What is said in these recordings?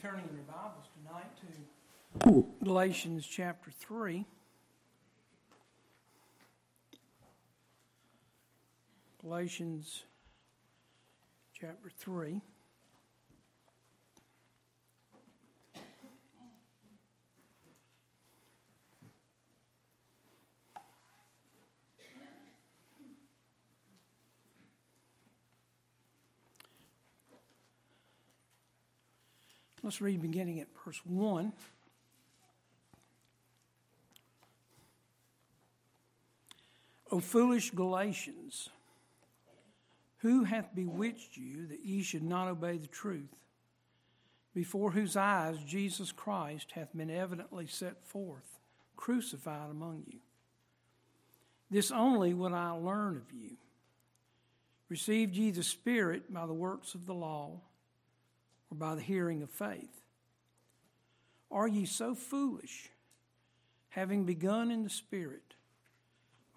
turning in your Bibles tonight to Galatians chapter 3. Galatians chapter 3. Let's read beginning at verse 1. O foolish Galatians, who hath bewitched you that ye should not obey the truth, before whose eyes Jesus Christ hath been evidently set forth, crucified among you? This only would I learn of you. Received ye the Spirit by the works of the law? Or by the hearing of faith? Are ye so foolish, having begun in the Spirit,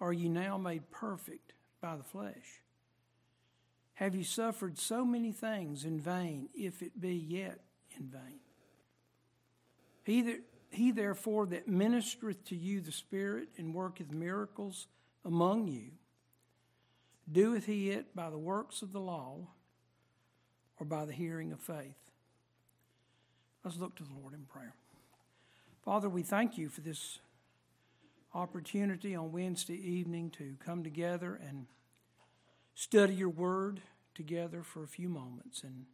are ye now made perfect by the flesh? Have ye suffered so many things in vain, if it be yet in vain? He, that, he therefore that ministereth to you the Spirit and worketh miracles among you, doeth he it by the works of the law or by the hearing of faith? Let's look to the Lord in prayer. Father, we thank you for this opportunity on Wednesday evening to come together and study your word together for a few moments. And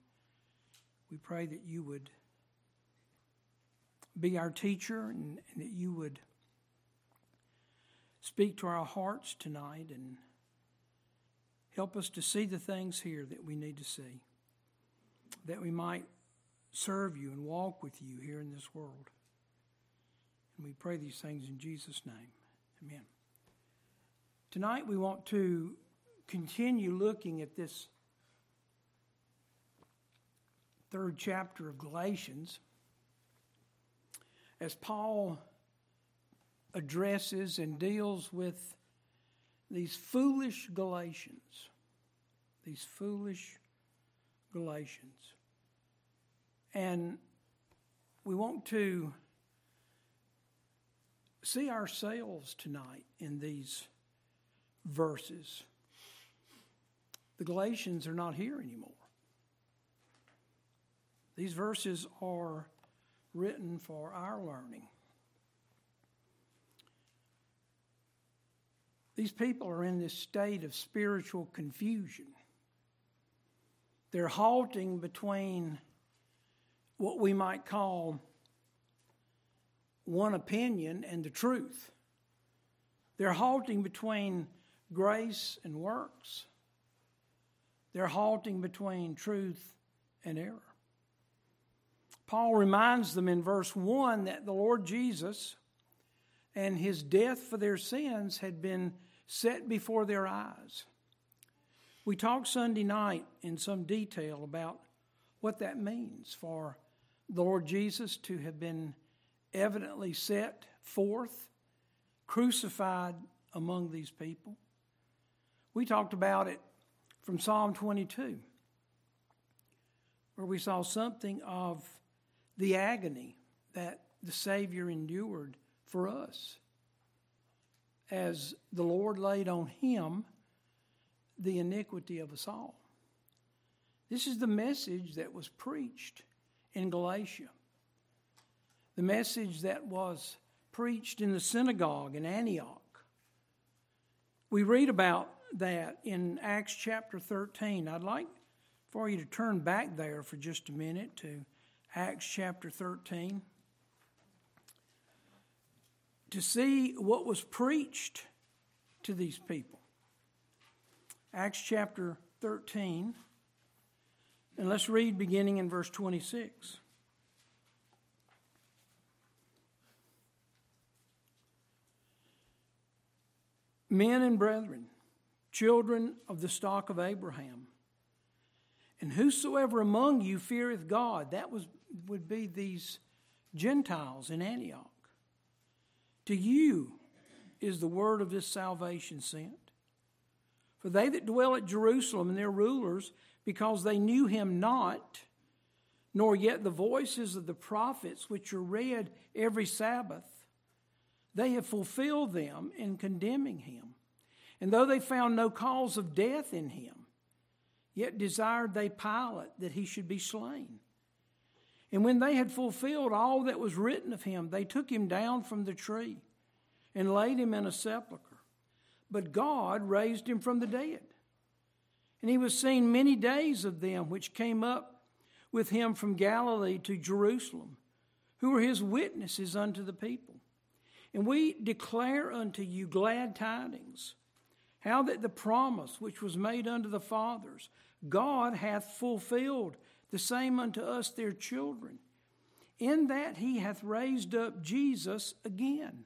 we pray that you would be our teacher and, and that you would speak to our hearts tonight and help us to see the things here that we need to see, that we might serve you and walk with you here in this world. And we pray these things in Jesus' name. Amen. Tonight we want to continue looking at this third chapter of Galatians as Paul addresses and deals with these foolish Galatians. These foolish Galatians. And we want to see ourselves tonight in these verses. The Galatians are not here anymore. These verses are written for our learning. These people are in this state of spiritual confusion. They're halting between what we might call one opinion and the truth. They're halting between grace and works. They're halting between truth and error. Paul reminds them in verse 1 that the Lord Jesus and his death for their sins had been set before their eyes. We talked Sunday night in some detail about what that means for the Lord Jesus to have been evidently set forth, crucified among these people. We talked about it from Psalm 22, where we saw something of the agony that the Savior endured for us as the Lord laid on him the iniquity of us all. This is the message that was preached in Galatia. The message that was preached in the synagogue in Antioch. We read about that in Acts chapter 13. I'd like for you to turn back there for just a minute to Acts chapter 13 to see what was preached to these people. Acts chapter 13. And let's read beginning in verse 26. Men and brethren, children of the stock of Abraham, and whosoever among you feareth God, that was, would be these Gentiles in Antioch. To you is the word of this salvation sent. For they that dwell at Jerusalem and their rulers because they knew him not, nor yet the voices of the prophets which are read every Sabbath. They have fulfilled them in condemning him. And though they found no cause of death in him, yet desired they Pilate that he should be slain. And when they had fulfilled all that was written of him, they took him down from the tree and laid him in a sepulchre. But God raised him from the dead. And he was seen many days of them which came up with him from Galilee to Jerusalem, who were his witnesses unto the people. And we declare unto you glad tidings, how that the promise which was made unto the fathers, God hath fulfilled the same unto us their children, in that he hath raised up Jesus again,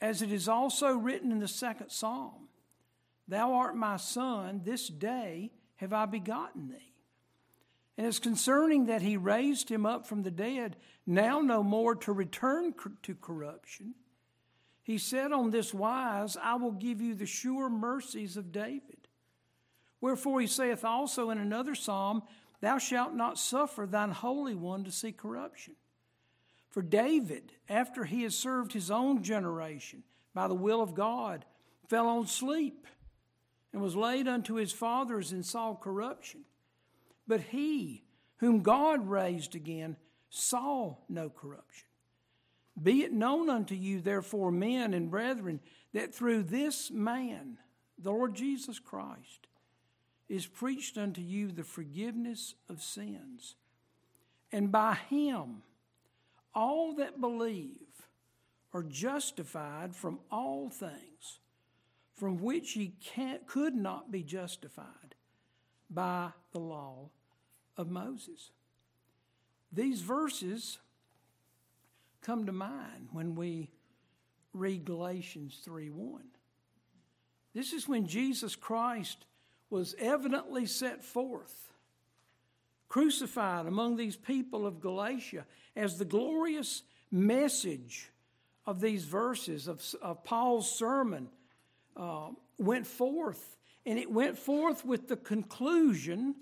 as it is also written in the second psalm Thou art my son, this day have I begotten thee. And as concerning that he raised him up from the dead, now no more to return to corruption, he said on this wise, I will give you the sure mercies of David. Wherefore he saith also in another psalm, Thou shalt not suffer thine Holy One to see corruption. For David, after he had served his own generation by the will of God, fell on sleep and was laid unto his fathers and saw corruption. But he, whom God raised again, saw no corruption. Be it known unto you, therefore, men and brethren, that through this man, the Lord Jesus Christ, is preached unto you the forgiveness of sins. And by him, all that believe are justified from all things from which ye could not be justified by the law of Moses. These verses come to mind when we read Galatians 3 1. This is when Jesus Christ was evidently set forth, crucified among these people of Galatia, as the glorious message of these verses of, of Paul's sermon uh, went forth. And it went forth with the conclusion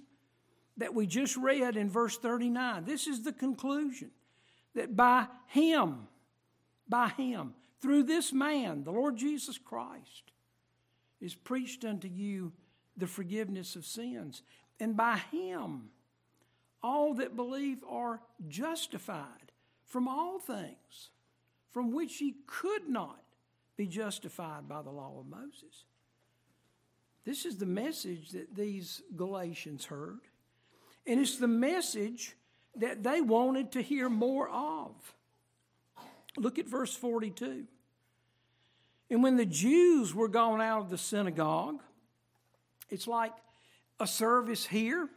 that we just read in verse 39. This is the conclusion that by Him, by Him, through this man, the Lord Jesus Christ, is preached unto you the forgiveness of sins. And by Him, all that believe are justified from all things from which ye could not be justified by the law of Moses. This is the message that these Galatians heard. And it's the message that they wanted to hear more of. Look at verse 42. And when the Jews were gone out of the synagogue, it's like a service here.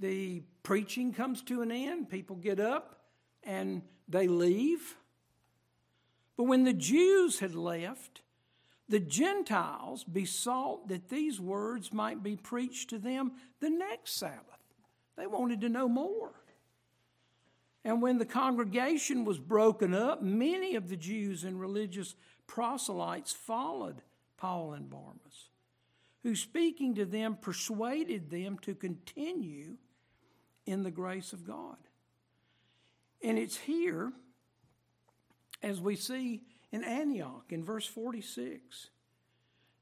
The preaching comes to an end, people get up and they leave. But when the Jews had left, the Gentiles besought that these words might be preached to them the next Sabbath. They wanted to know more. And when the congregation was broken up, many of the Jews and religious proselytes followed Paul and Barnabas, who, speaking to them, persuaded them to continue in the grace of God. And it's here, as we see in Antioch in verse 46,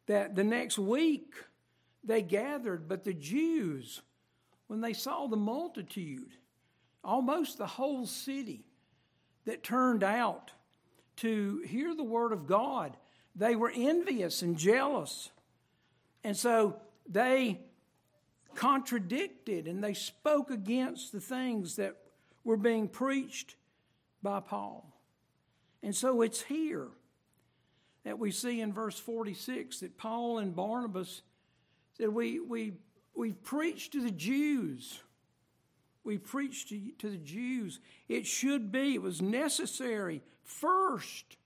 that the next week they gathered, but the Jews, when they saw the multitude, almost the whole city that turned out to hear the word of God. They were envious and jealous. And so they contradicted and they spoke against the things that were being preached by Paul. And so it's here that we see in verse 46 that Paul and Barnabas said, We, we, we preached to the Jews we preached to, to the Jews. It should be, it was necessary first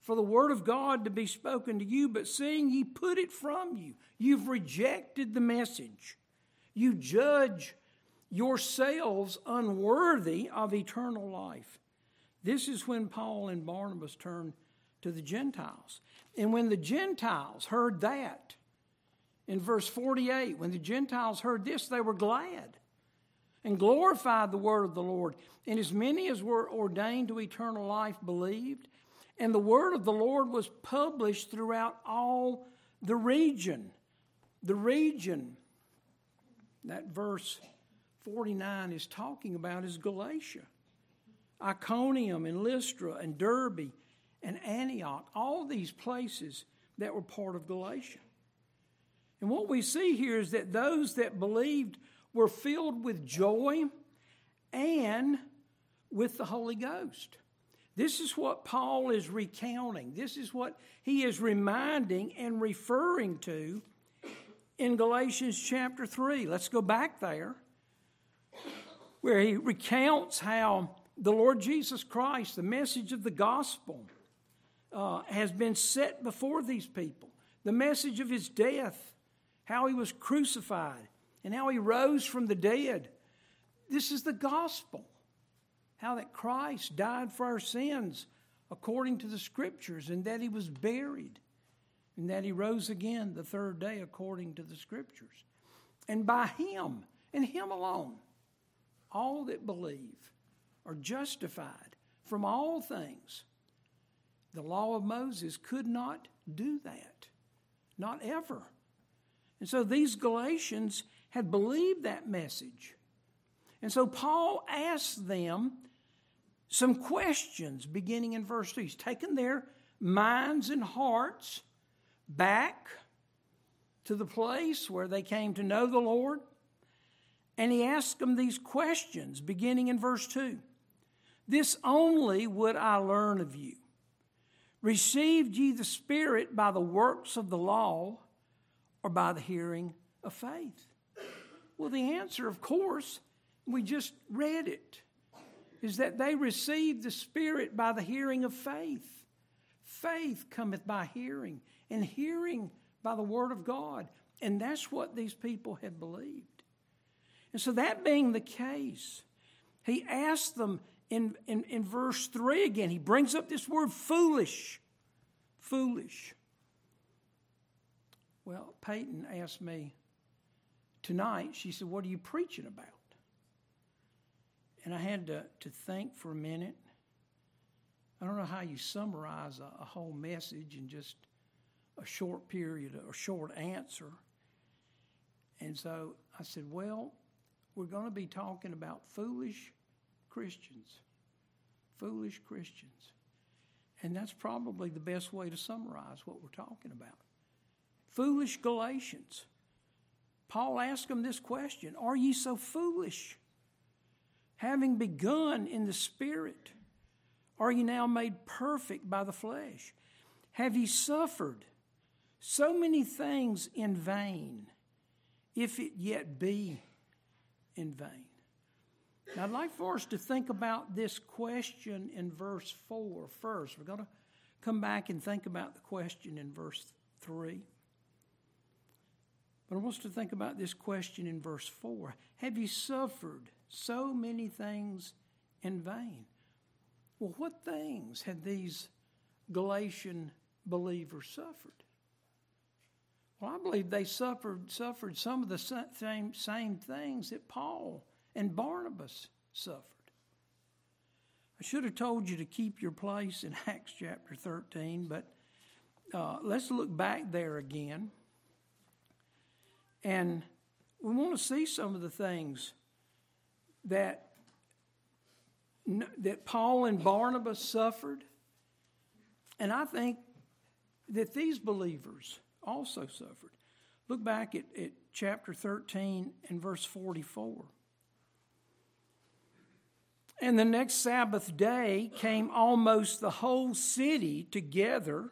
for the word of God to be spoken to you, but seeing ye put it from you, you've rejected the message. You judge yourselves unworthy of eternal life. This is when Paul and Barnabas turned to the Gentiles. And when the Gentiles heard that, in verse 48, when the Gentiles heard this, they were glad and glorified the word of the Lord. And as many as were ordained to eternal life believed. And the word of the Lord was published throughout all the region. The region that verse 49 is talking about is Galatia. Iconium and Lystra and Derbe and Antioch, all these places that were part of Galatia. And what we see here is that those that believed were filled with joy and with the Holy Ghost. This is what Paul is recounting. This is what he is reminding and referring to in Galatians chapter 3. Let's go back there, where he recounts how the Lord Jesus Christ, the message of the gospel, uh, has been set before these people. The message of his death, how he was crucified, and how he rose from the dead. This is the gospel. How that Christ died for our sins according to the scriptures, and that he was buried, and that he rose again the third day according to the scriptures. And by him, and him alone, all that believe are justified from all things. The law of Moses could not do that, not ever. And so these Galatians had believed that message. And so Paul asked them some questions beginning in verse 2. He's taken their minds and hearts back to the place where they came to know the Lord. And he asked them these questions beginning in verse 2. This only would I learn of you. Received ye the Spirit by the works of the law or by the hearing of faith? Well, the answer, of course, we just read it, is that they received the Spirit by the hearing of faith. Faith cometh by hearing, and hearing by the Word of God. And that's what these people had believed. And so, that being the case, he asked them in, in, in verse 3 again, he brings up this word foolish. Foolish. Well, Peyton asked me tonight, she said, What are you preaching about? And I had to, to think for a minute. I don't know how you summarize a, a whole message in just a short period, a short answer. And so I said, Well, we're going to be talking about foolish Christians. Foolish Christians. And that's probably the best way to summarize what we're talking about. Foolish Galatians. Paul asked them this question Are ye so foolish? Having begun in the Spirit, are ye now made perfect by the flesh? Have ye suffered so many things in vain, if it yet be in vain? Now, I'd like for us to think about this question in verse 4 first. We're going to come back and think about the question in verse 3. But I want us to think about this question in verse 4 Have you suffered so many things in vain? Well, what things had these Galatian believers suffered? Well, I believe they suffered, suffered some of the same, same things that Paul and Barnabas suffered. I should have told you to keep your place in Acts chapter 13, but uh, let's look back there again. And we want to see some of the things that, that Paul and Barnabas suffered. And I think that these believers also suffered. Look back at, at chapter 13 and verse 44. And the next Sabbath day came almost the whole city together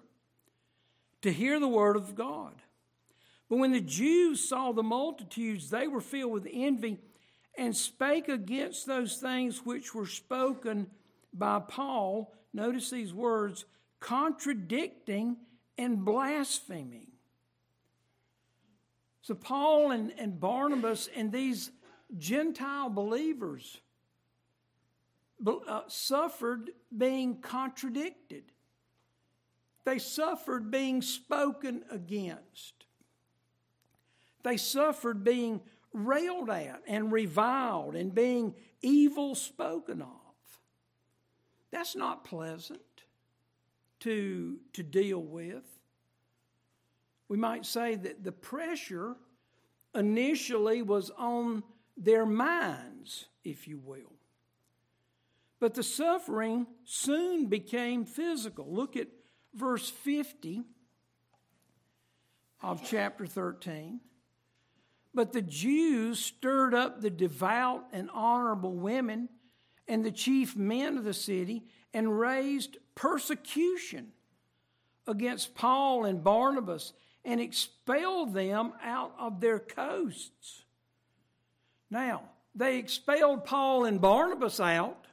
to hear the word of God. But when the Jews saw the multitudes, they were filled with envy and spake against those things which were spoken by Paul. Notice these words contradicting and blaspheming. So, Paul and, and Barnabas and these Gentile believers Uh, suffered being contradicted, they suffered being spoken against. They suffered being railed at and reviled and being evil spoken of. That's not pleasant to, to deal with. We might say that the pressure initially was on their minds, if you will. But the suffering soon became physical. Look at verse 50 of chapter 13. But the Jews stirred up the devout and honorable women and the chief men of the city and raised persecution against Paul and Barnabas and expelled them out of their coasts. Now, they expelled Paul and Barnabas out,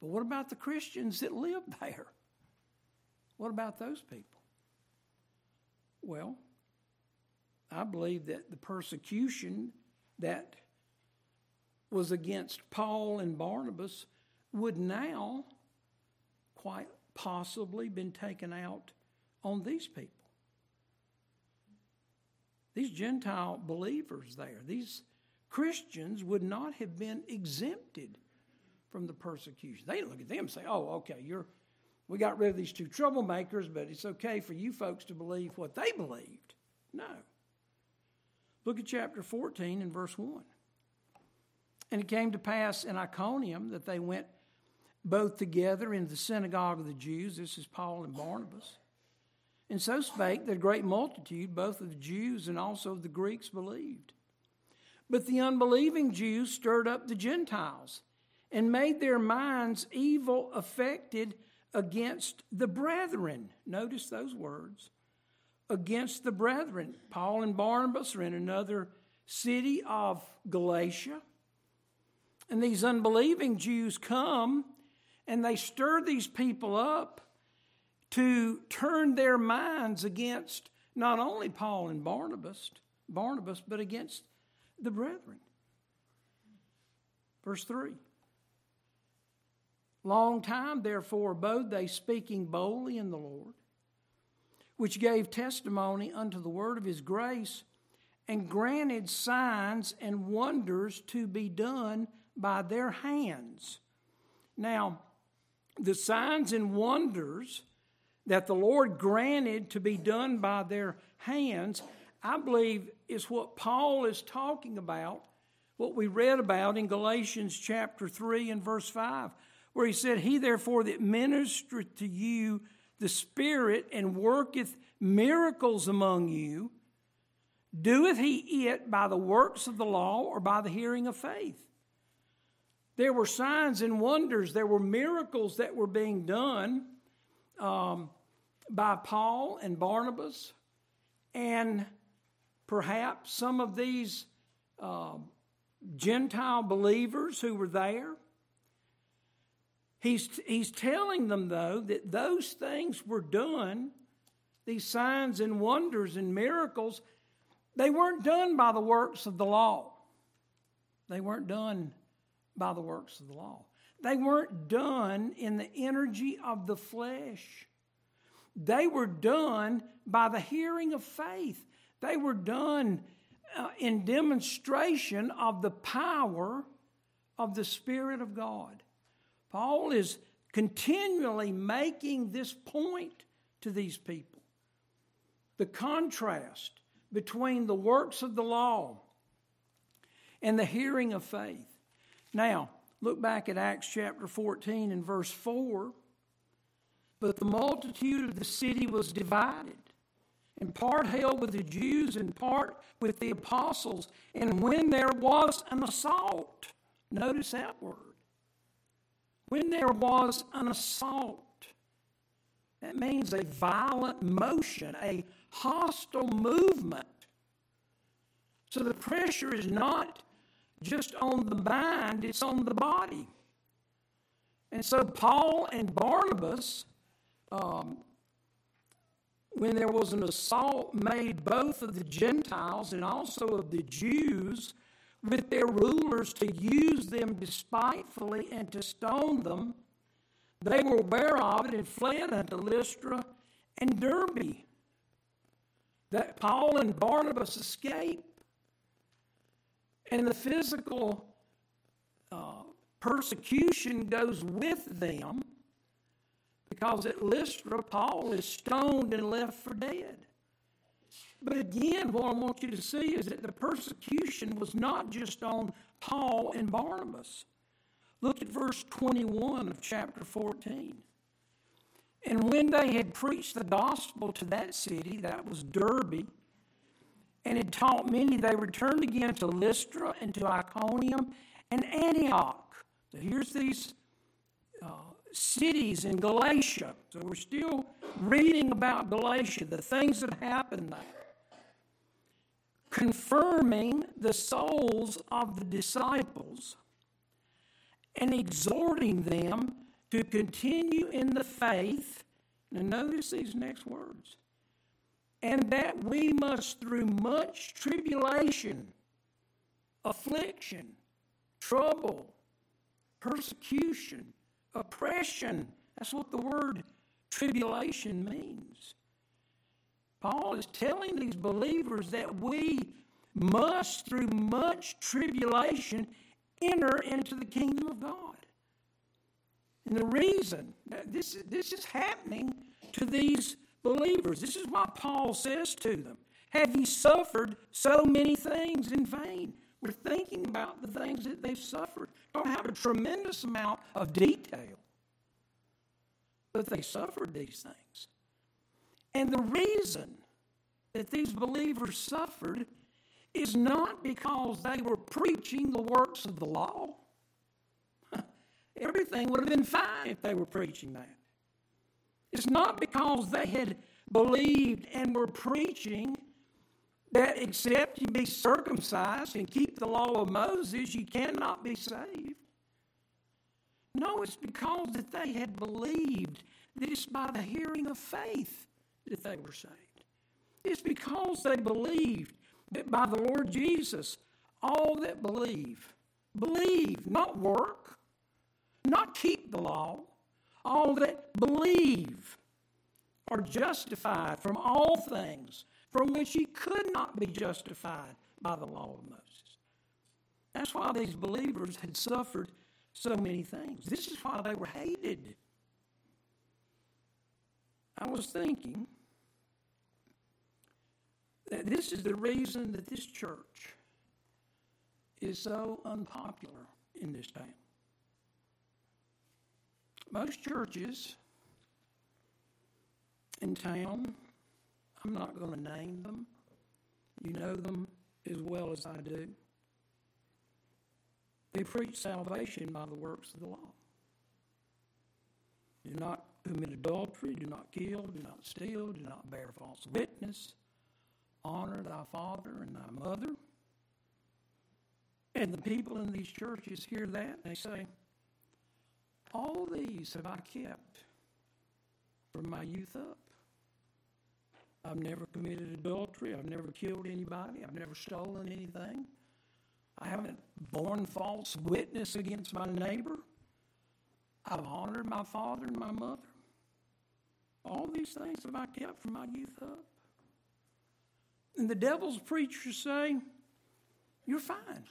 but what about the Christians that lived there? What about those people? Well, I believe that the persecution that was against Paul and Barnabas would now quite possibly been taken out on these people. These Gentile believers there, these Christians would not have been exempted from the persecution. They look at them and say, "Oh, okay, you're we got rid of these two troublemakers, but it's okay for you folks to believe what they believed." No. Look at chapter 14 and verse 1. And it came to pass in Iconium that they went both together in the synagogue of the Jews. This is Paul and Barnabas. And so spake that a great multitude, both of the Jews and also of the Greeks, believed. But the unbelieving Jews stirred up the Gentiles and made their minds evil affected against the brethren. Notice those words against the brethren. Paul and Barnabas are in another city of Galatia. And these unbelieving Jews come and they stir these people up to turn their minds against not only Paul and Barnabas, Barnabas, but against the brethren. Verse 3. Long time, therefore, abode they speaking boldly in the Lord which gave testimony unto the word of his grace, and granted signs and wonders to be done by their hands. Now, the signs and wonders that the Lord granted to be done by their hands, I believe is what Paul is talking about, what we read about in Galatians chapter 3 and verse 5, where he said, He therefore that ministereth to you the Spirit and worketh miracles among you, doeth he it by the works of the law or by the hearing of faith? There were signs and wonders, there were miracles that were being done um, by Paul and Barnabas, and perhaps some of these uh, Gentile believers who were there He's, he's telling them, though, that those things were done, these signs and wonders and miracles, they weren't done by the works of the law. They weren't done by the works of the law. They weren't done in the energy of the flesh. They were done by the hearing of faith. They were done uh, in demonstration of the power of the Spirit of God. Paul is continually making this point to these people the contrast between the works of the law and the hearing of faith. Now, look back at Acts chapter 14 and verse 4. But the multitude of the city was divided, and part held with the Jews and part with the apostles. And when there was an assault, notice that word when there was an assault, that means a violent motion, a hostile movement. So the pressure is not just on the mind, it's on the body. And so Paul and Barnabas, um, when there was an assault made both of the Gentiles and also of the Jews, with their rulers to use them despitefully and to stone them, they were aware of it and fled unto Lystra and Derbe. That Paul and Barnabas escaped. and the physical uh, persecution goes with them because at Lystra, Paul is stoned and left for dead. But again, what I want you to see is that the persecution was not just on Paul and Barnabas. Look at verse 21 of chapter 14. And when they had preached the gospel to that city, that was Derbe, and had taught many, they returned again to Lystra and to Iconium and Antioch. So here's these uh, cities in Galatia. So we're still reading about Galatia, the things that happened there. Confirming the souls of the disciples and exhorting them to continue in the faith. Now, notice these next words. And that we must, through much tribulation, affliction, trouble, persecution, oppression. That's what the word tribulation means. Paul is telling these believers that we must, through much tribulation, enter into the kingdom of God. And the reason this, this is happening to these believers, this is what Paul says to them Have ye suffered so many things in vain? We're thinking about the things that they've suffered. Don't have a tremendous amount of detail, but they suffered these things. And the reason that these believers suffered is not because they were preaching the works of the law. Everything would have been fine if they were preaching that. It's not because they had believed and were preaching that except you be circumcised and keep the law of Moses, you cannot be saved. No, it's because that they had believed that it's by the hearing of faith that they were saved. It's because they believed that by the Lord Jesus, all that believe, believe, not work, not keep the law, all that believe are justified from all things from which he could not be justified by the law of Moses. That's why these believers had suffered so many things. This is why they were hated. I was thinking this is the reason that this church is so unpopular in this town. Most churches in town, I'm not going to name them, you know them as well as I do. They preach salvation by the works of the law. Do not commit adultery, do not kill, do not steal, do not bear false witness honor thy father and thy mother. And the people in these churches hear that and they say, All these have I kept from my youth up. I've never committed adultery. I've never killed anybody. I've never stolen anything. I haven't borne false witness against my neighbor. I've honored my father and my mother. All these things have I kept from my youth up. And the devil's preachers say, You're fine.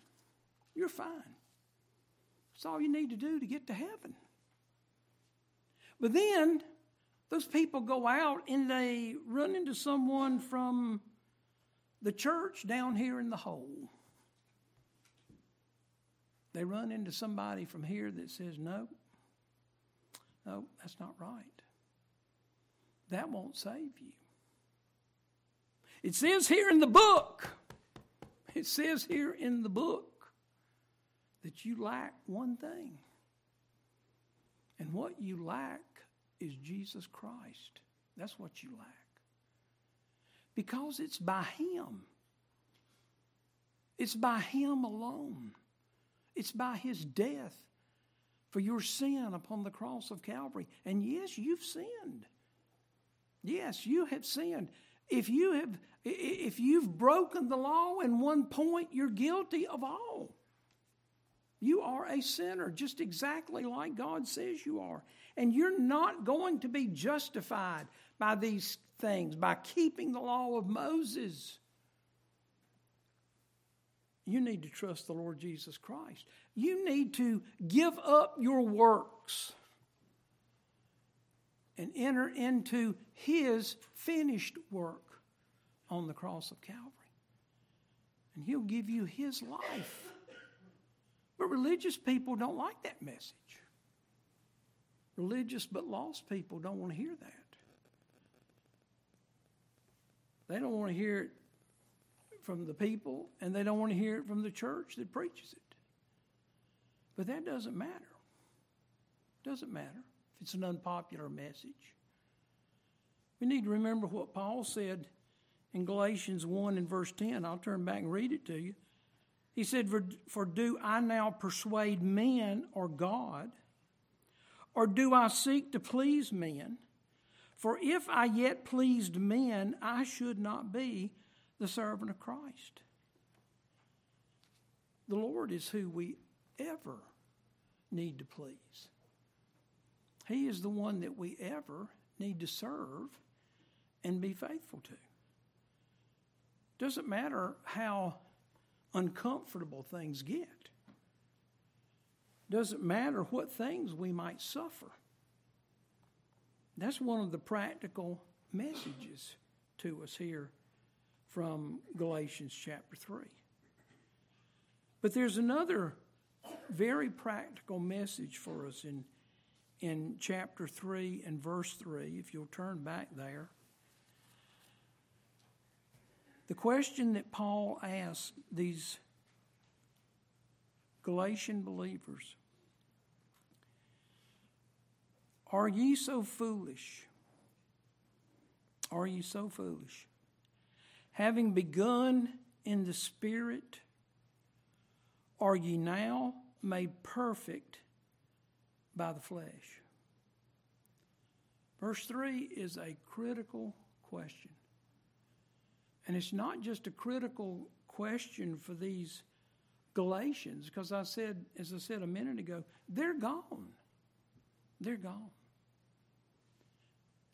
You're fine. That's all you need to do to get to heaven. But then those people go out and they run into someone from the church down here in the hole. They run into somebody from here that says, No, no, that's not right. That won't save you. It says here in the book, it says here in the book that you lack one thing. And what you lack is Jesus Christ. That's what you lack. Because it's by Him. It's by Him alone. It's by His death for your sin upon the cross of Calvary. And yes, you've sinned. Yes, you have sinned. If you have if you've broken the law in one point, you're guilty of all. You are a sinner, just exactly like God says you are. And you're not going to be justified by these things, by keeping the law of Moses. you need to trust the Lord Jesus Christ. You need to give up your works and enter into His finished work on the cross of Calvary. And He'll give you His life. But religious people don't like that message. Religious but lost people don't want to hear that. They don't want to hear it from the people, and they don't want to hear it from the church that preaches it. But that doesn't matter. Doesn't matter it's an unpopular message. We need to remember what Paul said in Galatians 1 and verse 10. I'll turn back and read it to you. He said, For, for do I now persuade men or God? Or do I seek to please men? For if I yet pleased men, I should not be the servant of Christ. The Lord is who we ever need to please. He is the one that we ever need to serve and be faithful to. Doesn't matter how uncomfortable things get. Doesn't matter what things we might suffer. That's one of the practical messages to us here from Galatians chapter 3. But there's another very practical message for us in, in chapter 3 and verse 3, if you'll turn back there. The question that Paul asked these Galatian believers Are ye so foolish? Are ye so foolish? Having begun in the Spirit, are ye now made perfect by the flesh? Verse 3 is a critical question. And it's not just a critical question for these Galatians, because I said, as I said a minute ago, they're gone. They're gone.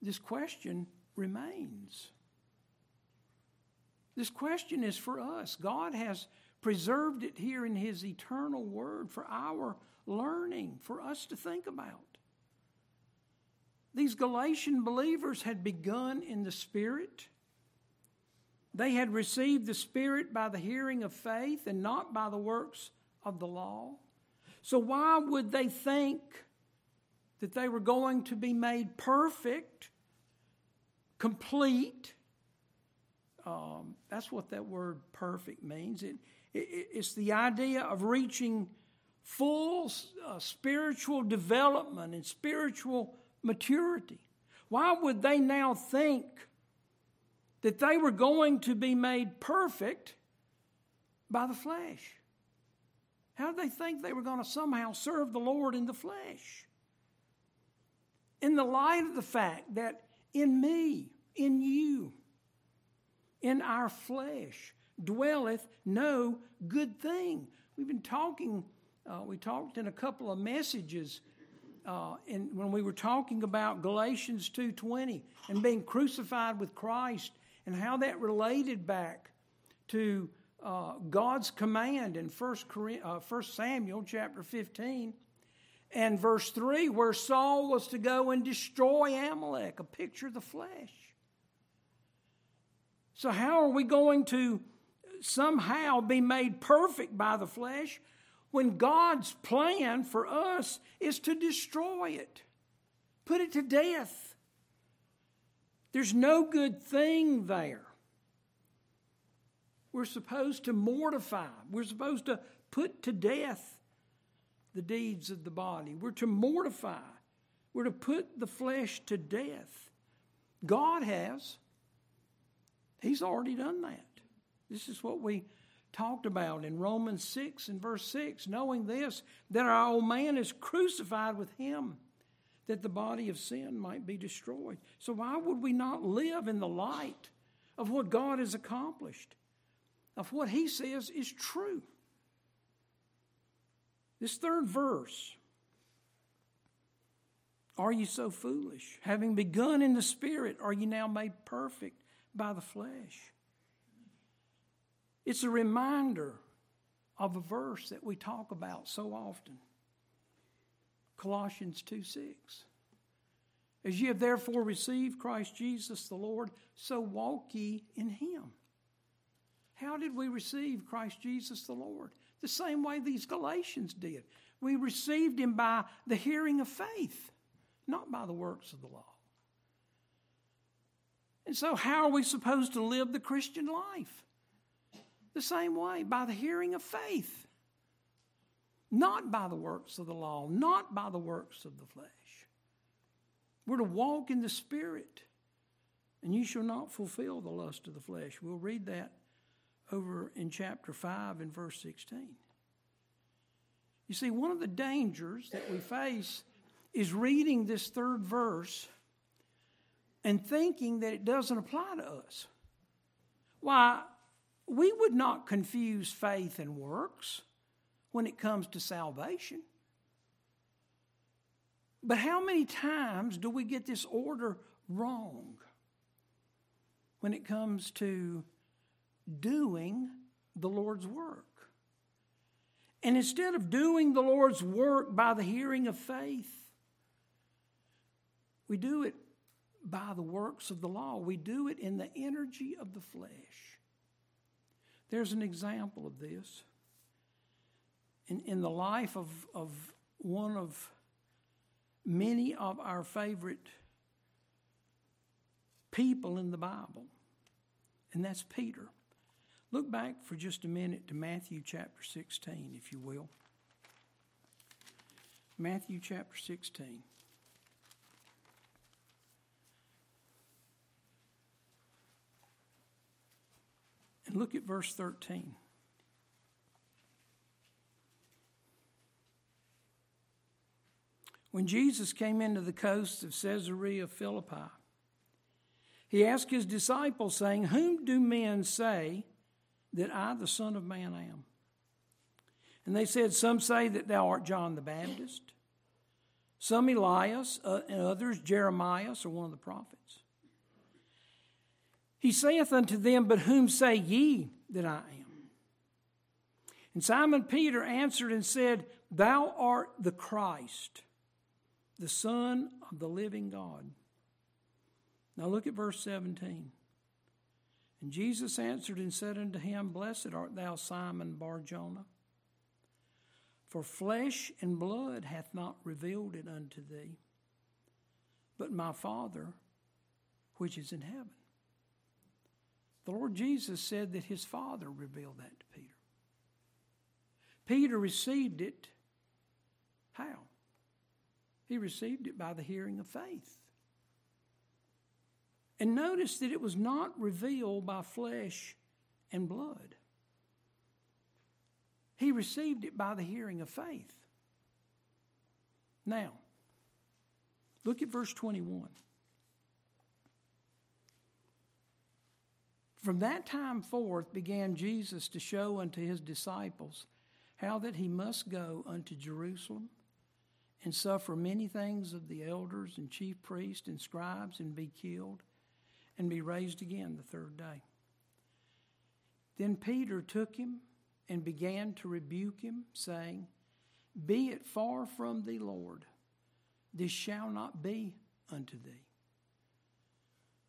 This question remains. This question is for us. God has preserved it here in His eternal word for our learning, for us to think about. These Galatian believers had begun in the Spirit. They had received the Spirit by the hearing of faith and not by the works of the law. So, why would they think that they were going to be made perfect, complete? Um, that's what that word perfect means. It, it, it's the idea of reaching full uh, spiritual development and spiritual maturity. Why would they now think that they were going to be made perfect by the flesh. How did they think they were going to somehow serve the Lord in the flesh? In the light of the fact that in me, in you, in our flesh dwelleth no good thing. We've been talking, uh, we talked in a couple of messages uh, in, when we were talking about Galatians 2.20 and being crucified with Christ and how that related back to uh, God's command in 1, uh, 1 Samuel chapter 15 and verse 3, where Saul was to go and destroy Amalek, a picture of the flesh. So, how are we going to somehow be made perfect by the flesh when God's plan for us is to destroy it, put it to death? There's no good thing there. We're supposed to mortify, we're supposed to put to death the deeds of the body. We're to mortify, we're to put the flesh to death. God has. He's already done that. This is what we talked about in Romans 6 and verse 6 knowing this, that our old man is crucified with him that the body of sin might be destroyed. So, why would we not live in the light of what God has accomplished, of what He says is true? This third verse Are you so foolish? Having begun in the Spirit, are you now made perfect by the flesh? It's a reminder of a verse that we talk about so often Colossians 2 6. As ye have therefore received Christ Jesus the Lord, so walk ye in him. How did we receive Christ Jesus the Lord? The same way these Galatians did. We received him by the hearing of faith, not by the works of the law. And so, how are we supposed to live the Christian life? The same way, by the hearing of faith, not by the works of the law, not by the works of the flesh. We're to walk in the Spirit, and you shall not fulfill the lust of the flesh. We'll read that over in chapter 5 and verse 16. You see, one of the dangers that we face is reading this third verse and thinking that it doesn't apply to us. Why, we would not confuse faith and works when it comes to salvation. But how many times do we get this order wrong when it comes to doing the Lord's work? And instead of doing the Lord's work by the hearing of faith, we do it by the works of the law. We do it in the energy of the flesh. There's an example of this in, in the life of, of one of many of our favorite people in the Bible, and that's Peter. Look back for just a minute to Matthew chapter 16, if you will. Matthew chapter 16. And look at verse 13. When Jesus came into the coast of Caesarea Philippi, he asked his disciples, saying, Whom do men say that I, the Son of Man, am? And they said, Some say that thou art John the Baptist, some Elias, uh, and others Jeremiah, or one of the prophets. He saith unto them, But whom say ye that I am? And Simon Peter answered and said, Thou art the Christ, the Son of the living God. Now look at verse 17. And Jesus answered and said unto him, Blessed art thou, Simon Barjona, for flesh and blood hath not revealed it unto thee, but my Father which is in heaven. The Lord Jesus said that his Father revealed that to Peter. Peter received it how? He received it by the hearing of faith. And notice that it was not revealed by flesh and blood. He received it by the hearing of faith. Now, look at verse 21. From that time forth began Jesus to show unto his disciples how that he must go unto Jerusalem and suffer many things of the elders and chief priests and scribes and be killed and be raised again the third day. Then Peter took him and began to rebuke him, saying, Be it far from thee, Lord, this shall not be unto thee.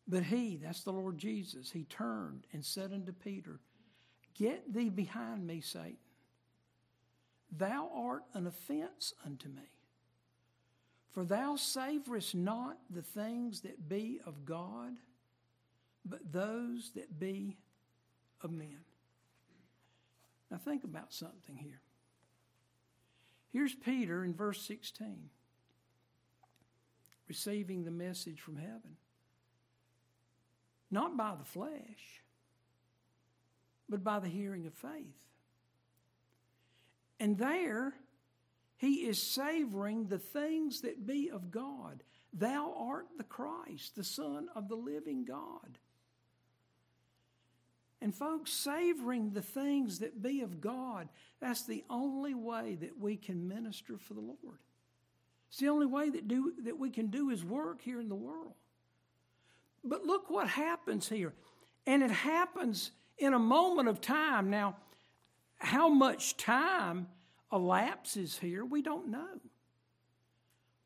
But he, that's the Lord Jesus, he turned and said unto Peter, Get thee behind me, Satan. Thou art an offense unto me. For thou savorest not the things that be of God, but those that be of men. Now think about something here. Here's Peter in verse 16 receiving the message from heaven not by the flesh, but by the hearing of faith. And there, he is savoring the things that be of God. Thou art the Christ, the Son of the living God. And, folks, savoring the things that be of God, that's the only way that we can minister for the Lord. It's the only way that, do, that we can do His work here in the world. But look what happens here. And it happens in a moment of time. Now, how much time elapses here, we don't know.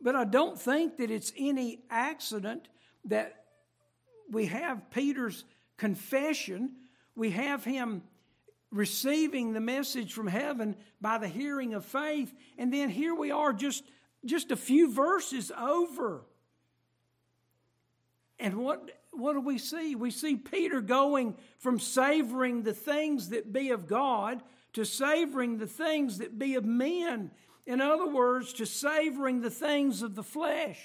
But I don't think that it's any accident that we have Peter's confession, we have him receiving the message from heaven by the hearing of faith, and then here we are just, just a few verses over. And what, what do we see? We see Peter going from savoring the things that be of God to savoring the things that be of men. In other words, to savoring the things of the flesh.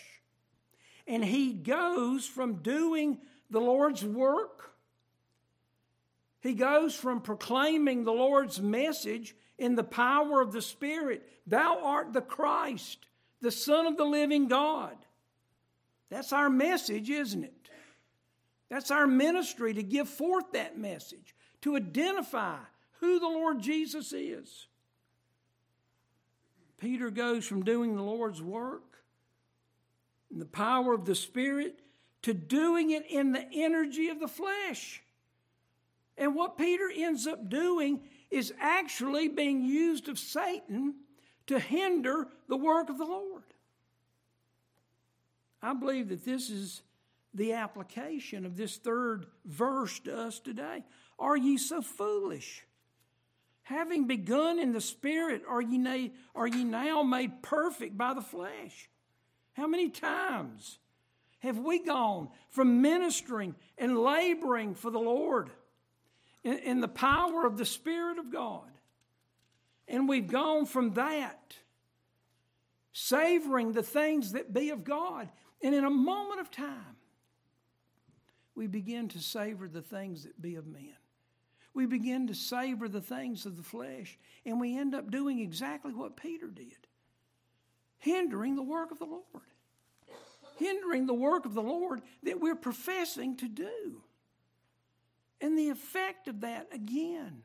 And he goes from doing the Lord's work, he goes from proclaiming the Lord's message in the power of the Spirit Thou art the Christ, the Son of the living God. That's our message, isn't it? That's our ministry to give forth that message, to identify who the Lord Jesus is. Peter goes from doing the Lord's work in the power of the Spirit to doing it in the energy of the flesh. And what Peter ends up doing is actually being used of Satan to hinder the work of the Lord. I believe that this is the application of this third verse to us today. Are ye so foolish? Having begun in the Spirit, are ye, na- are ye now made perfect by the flesh? How many times have we gone from ministering and laboring for the Lord in, in the power of the Spirit of God? And we've gone from that, savoring the things that be of God. And in a moment of time, we begin to savor the things that be of men we begin to savor the things of the flesh, and we end up doing exactly what Peter did hindering the work of the Lord. Hindering the work of the Lord that we're professing to do. And the effect of that, again,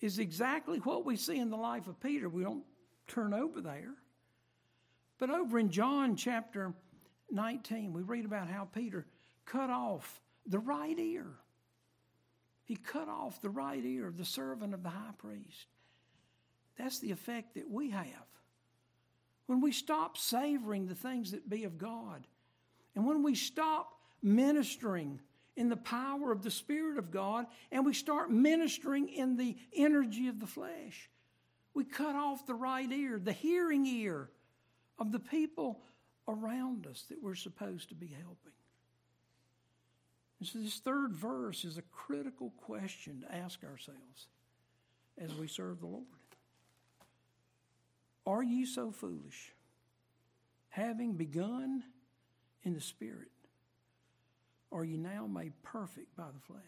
is exactly what we see in the life of Peter. We don't turn over there. But over in John chapter 19, we read about how Peter cut off the right ear he cut off the right ear of the servant of the high priest. That's the effect that we have. When we stop savoring the things that be of God, and when we stop ministering in the power of the Spirit of God, and we start ministering in the energy of the flesh, we cut off the right ear, the hearing ear of the people around us that we're supposed to be helping. And so, this third verse is a critical question to ask ourselves as we serve the Lord. Are you so foolish, having begun in the Spirit? Are you now made perfect by the flesh?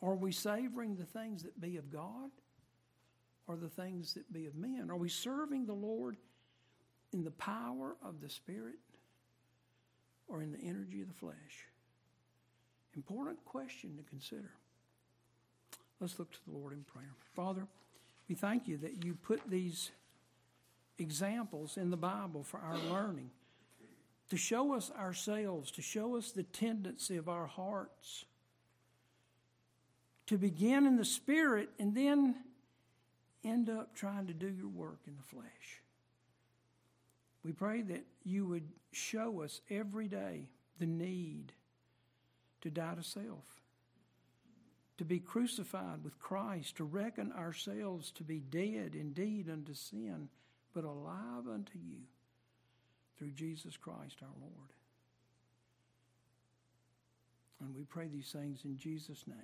Are we savoring the things that be of God or the things that be of men? Are we serving the Lord in the power of the Spirit or in the energy of the flesh? Important question to consider. Let's look to the Lord in prayer. Father, we thank you that you put these examples in the Bible for our learning, to show us ourselves, to show us the tendency of our hearts, to begin in the Spirit and then end up trying to do your work in the flesh. We pray that you would show us every day the need to die to self, to be crucified with Christ, to reckon ourselves to be dead indeed unto sin, but alive unto you through Jesus Christ our Lord. And we pray these things in Jesus' name.